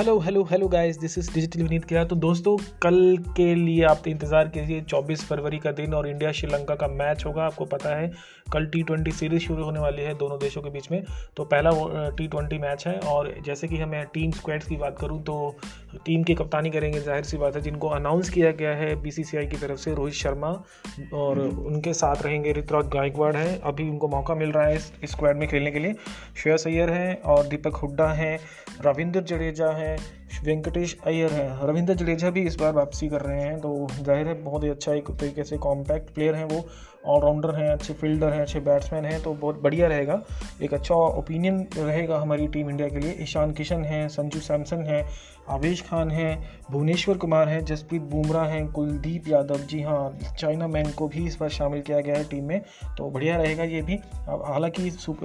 Hello hello hello guys this is digital Vineet किया तो दोस्तों कल के लिए आप इंतज़ार कीजिए 24 फरवरी का दिन और इंडिया श्रीलंका का मैच होगा आपको पता है। कल टी ट्वेंटी सीरीज़ शुरू होने वाली है दोनों देशों के बीच में। तो पहला टी ट्वेंटी मैच है और जैसे कि हमें टीम स्क्वाड्स की बात करूँ तो टीम की कप्तानी करेंगे ज़ाहिर सी बात है जिनको अनाउंस किया गया है बीसीसीआई की तरफ़ से रोहित शर्मा और उनके साथ रहेंगे ऋतुराज गायकवाड़ है। अभी उनको मौका मिल रहा है इस स्क्वाड में खेलने के लिए। श्रेयस अय्यर हैं और दीपक हुड्डा हैं। रविंद्र जडेजा हैं, वेंकटेश अय्यर हैं। रविंद्र जडेजा भी इस बार वापसी कर रहे हैं तो ज़ाहिर है बहुत ही अच्छा एक तरीके से कॉम्पैक्ट प्लेयर हैं वो। ऑलराउंडर हैं, अच्छे फील्डर हैं, अच्छे बैट्समैन हैं तो बहुत बढ़िया रहेगा। एक अच्छा ओपिनियन रहेगा हमारी टीम इंडिया के लिए। ईशान किशन हैं, संजू सैमसन हैं, आवेश खान हैं, भुवनेश्वर कुमार हैं, जसप्रीत बुमराह हैं, कुलदीप यादव। जी हाँ चाइना मैन को भी इस बार शामिल किया गया है टीम में तो बढ़िया रहेगा ये भी। अब हालाँकि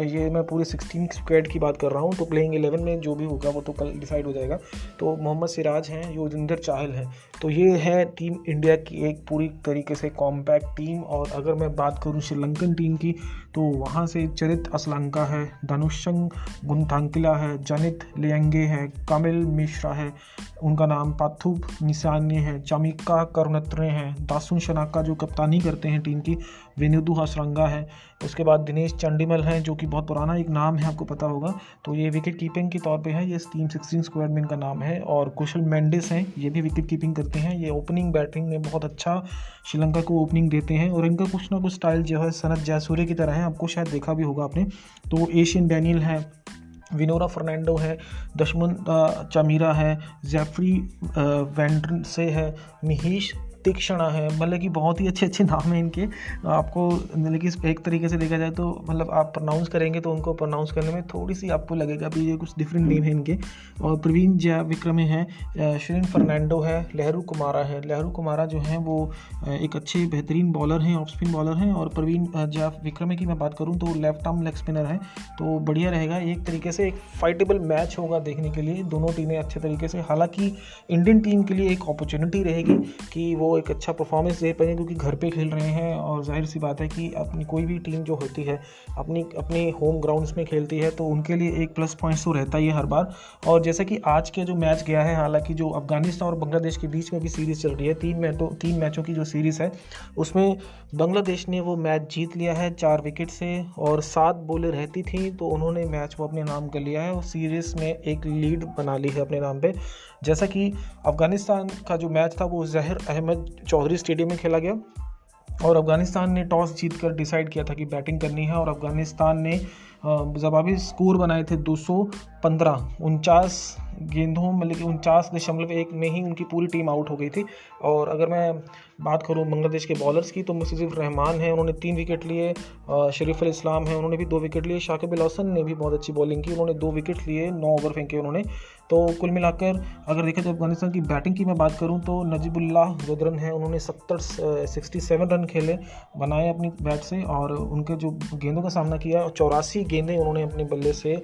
ये मैं पूरे सिक्सटीन स्क्वाड की बात कर रहा हूँ तो प्लेइंग एलेवन में जो भी होगा वो तो कल डिसाइड हो जाएगा। तो मोहम्मद सिराज हैं युजविंदर चाहल हैं। तो ये है टीम इंडिया की एक पूरी तरीके से कॉम्पैक्ट टीम और अगर मैं बात करूँ श्रीलंकन टीम की तो वहाँ से चरित असलंका है धनुषंग गुंथांकिला है, जनित लियंगे है, कमिल मिश्रा है, उनका नाम पाथुब निशान्य है, चमिका करुणत्रे हैं, दासुन शनाका जो कप्तानी करते हैं टीम की, विनुदु हसरंगा है, उसके बाद दिनेश चंडीमल हैं, जो कि बहुत पुराना एक नाम है, आपको पता होगा तो ये विकेट कीपिंग के तौर पे है, ये टीम सिक्सटीन स्क्वाड में इनका नाम है, और कुशल मेंडिस हैं, ये भी विकेट कीपिंग करते हैं, ये ओपनिंग बैटिंग में बहुत अच्छा श्रीलंका को ओपनिंग देते हैं, और इनका कुछ ना कुछ स्टाइल जो है, सनत जयसूर्य की तरह है, आपको शायद देखा भी होगा आपने। तो एशियन डैनियल है, विनोरा फर्नांडो है दशमन चमीरा है, जैफरी वेंड्रन से है, मिहीश तीक्षणा है मतलब कि बहुत ही अच्छे अच्छे नाम हैं इनके। आपको मतलब कि एक तरीके से देखा जाए तो मतलब आप प्रोनाउंस करेंगे तो उनको प्रोनाउंस करने में थोड़ी सी आपको लगेगा भी ये कुछ डिफरेंट नेम है इनके। और प्रवीण जया विक्रमे हैं श्रीन फर्नांडो है, लहरू कुमारा है। लहरू कुमारा जो है वो एक अच्छे बेहतरीन बॉलर हैं ऑफ़ स्पिन बॉलर हैं। और प्रवीण जया विक्रमे की मैं बात करूँ तो लेफ़्ट आर्म लेग स्पिनर है। तो बढ़िया रहेगा, एक तरीके से एक फाइटेबल मैच होगा देखने के लिए। दोनों टीमें अच्छे तरीके से, हालाँकि इंडियन टीम के लिए एक अपॉर्चुनिटी रहेगी कि वो एक अच्छा परफॉर्मेंस दे पाएँगे क्योंकि घर पे खेल रहे हैं और ज़ाहिर सी बात है कि अपनी कोई भी टीम जो होती है, अपनी, अपने होम ग्राउंड्स में खेलती है तो उनके लिए एक प्लस पॉइंट्स तो रहता ही है हर बार। और जैसे कि आज के जो मैच गया है, हालाँकि जो अफ़गानिस्तान और बांग्लादेश के बीच में भी सीरीज़ चल रही है, तीन मैचों तीन मैचों की जो सीरीज़ है, उसमें बांग्लादेश ने वो मैच जीत लिया है चार विकेट से और सात बोलें रहती थी तो उन्होंने मैच को अपने नाम कर लिया है और सीरीज़ में एक लीड बना ली है अपने नाम पे। जैसा कि अफ़गानिस्तान का जो मैच था, वो जहर अहमद चौधरी स्टेडियम में खेला गया। और अफ़गानिस्तान ने टॉस जीतकर डिसाइड किया था कि बैटिंग करनी है और अफ़गानिस्तान ने जवाबी स्कोर बनाए थे दो सौ पंद्रह, उनचास गेंदों मतलब कि उनचास दशमलव एक में ही उनकी पूरी टीम आउट हो गई थी। और अगर मैं बात करूँ बांग्लादेश के बॉलर्स की तो मुशीफ रहमान है, उन्होंने तीन विकेट लिए शरीफ अल इस्लाम हैं, उन्होंने भी दो विकेट लिए, शाकिब अल हसन ने भी बहुत अच्छी बॉलिंग की, उन्होंने दो विकेट लिए, नौ ओवर फेंके उन्होंने। तो कुल मिलाकर, अगर देखा जाए अफ़गानिस्तान की बैटिंग की मैं बात करूँ तो नजीबुल्लाह जदरन है, उन्होंने सत्तर सिक्सटी सेवन रन खेले, बनाए अपनी बैट से, और उनके जो गेंदों का सामना किया, चौरासी गेंदें उन्होंने अपने बल्ले से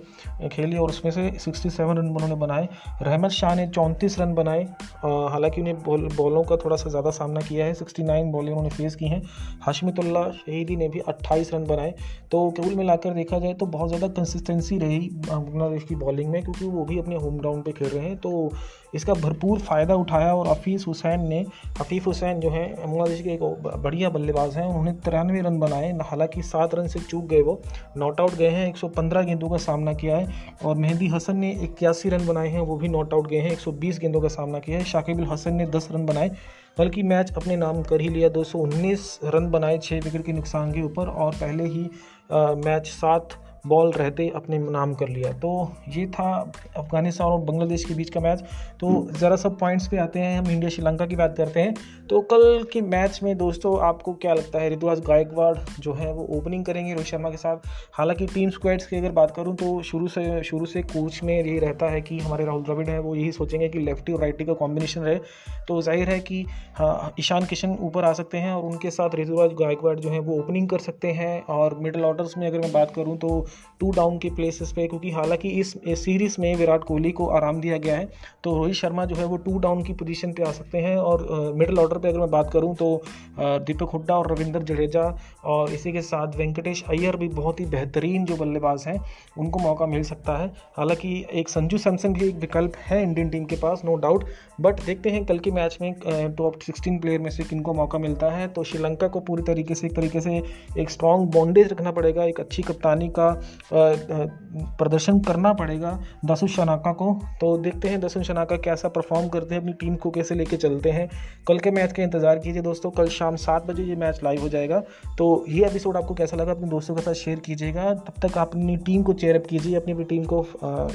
खेली, और उसमें से सिक्सटी सेवन रन उन्होंने बनाए। रहमत शाह ने चौंतीस रन बनाए हालाँकि उन्हें बॉल, बॉलों का थोड़ा सा ज़्यादा सामना किया है। सिक्सटी नाइन बॉलें उन्होंने फेस की हैं। हशमतुल्ला शहीदी ने भी अट्ठाईस रन बनाए। तो कुल मिलाकर देखा जाए तो बहुत ज़्यादा कंसिस्टेंसी रही बांग्लादेश की बॉलिंग में, क्योंकि वो भी अपने होम ग्राउंड पर खेल रहे हैं। तो इसका भरपूर फ़ायदा उठाया और हफीज़ हुसैन ने हफीफ़ हुसैन जो है बांग्लादेश के एक बढ़िया बल्लेबाज हैं। उन्होंने तिरानवे रन बनाए हालाँकि सात रन से चूक गए वो। नॉट आउट गए हैं 115 गेंदों का सामना किया है। और मेहंदी हसन ने इक्यासी रन बनाए हैं वो भी नॉट आउट गए हैं। 120 गेंदों का सामना किया है। शाकिबुल हसन ने 10 रन बनाए बल्कि मैच अपने नाम कर ही लिया। 219 रन बनाए छः विकेट के नुकसान के ऊपर। और पहले ही आ, मैच सात बॉल रहते अपने नाम कर लिया। तो ये था अफ़गानिस्तान और बांग्लादेश के बीच का मैच। तो ज़रा सब पॉइंट्स पे आते हैं, हम इंडिया श्रीलंका की बात करते हैं। तो कल के मैच में दोस्तों आपको क्या लगता है? ऋतुराज गायकवाड़ जो है वो ओपनिंग करेंगे रोहित शर्मा के साथ। हालाँकि टीम स्क्वाड्स की अगर बात करूँ तो शुरू से शुरू से कोच में ये रहता है कि हमारे राहुल द्रविड़ हैं, वो यही सोचेंगे कि लेफ्टी और राइटी का कॉम्बिनेशन रहे। तो ज़ाहिर है कि हाँ ईशान किशन ऊपर आ सकते हैं और उनके साथ ऋतुराज गायकवाड़ जो है वो ओपनिंग कर सकते हैं। और मिडल ऑर्डर्स में अगर मैं बात करूँ तो टू डाउन के प्लेसेस पे, क्योंकि हालाँकि इस सीरीज़ में विराट कोहली को आराम दिया गया है तो रोहित शर्मा जो है वो टू डाउन की पोजीशन पे आ सकते हैं और मिडिल ऑर्डर पे अगर मैं बात करूँ तो दीपक हुड्डा और रविंदर जडेजा और इसी के साथ वेंकटेश अय्यर भी बहुत ही बेहतरीन जो बल्लेबाज हैं, उनको मौका मिल सकता है। हालाँकि एक संजू सैमसन भी एक विकल्प है इंडियन टीम के पास नो डाउट बट देखते हैं कल के मैच में टॉप सिक्सटीन प्लेयर में से किनको मौका मिलता है तो श्रीलंका को पूरी तरीके से, एक तरीके से एक स्ट्रॉन्ग बॉन्डेज रखना पड़ेगा, एक अच्छी कप्तानी का प्रदर्शन करना पड़ेगा दसु शनाका को। तो देखते हैं दसु शनाका कैसा परफॉर्म करते हैं, अपनी टीम को कैसे लेके चलते हैं। कल के मैच का इंतज़ार कीजिए दोस्तों, कल शाम सात बजे ये मैच लाइव हो जाएगा। तो ये एपिसोड आपको कैसा लगा अपने दोस्तों के साथ शेयर कीजिएगा। तब तक आप अपनी टीम को चेयरअप कीजिए, अपनी अपनी टीम को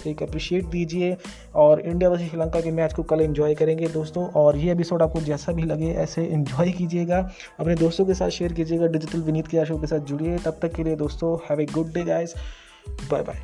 एक अप्रिशिएट दीजिए और इंडिया वर्सेज श्रीलंका के मैच को कल एंजॉय करेंगे दोस्तों। और ये एपिसोड आपको जैसा भी लगे, ऐसे इन्जॉय कीजिएगा। अपने दोस्तों के साथ शेयर कीजिएगा। डिजिटल विनीत के शो के साथ जुड़िए। तब तक के लिए दोस्तों have a good day guys Bye bye.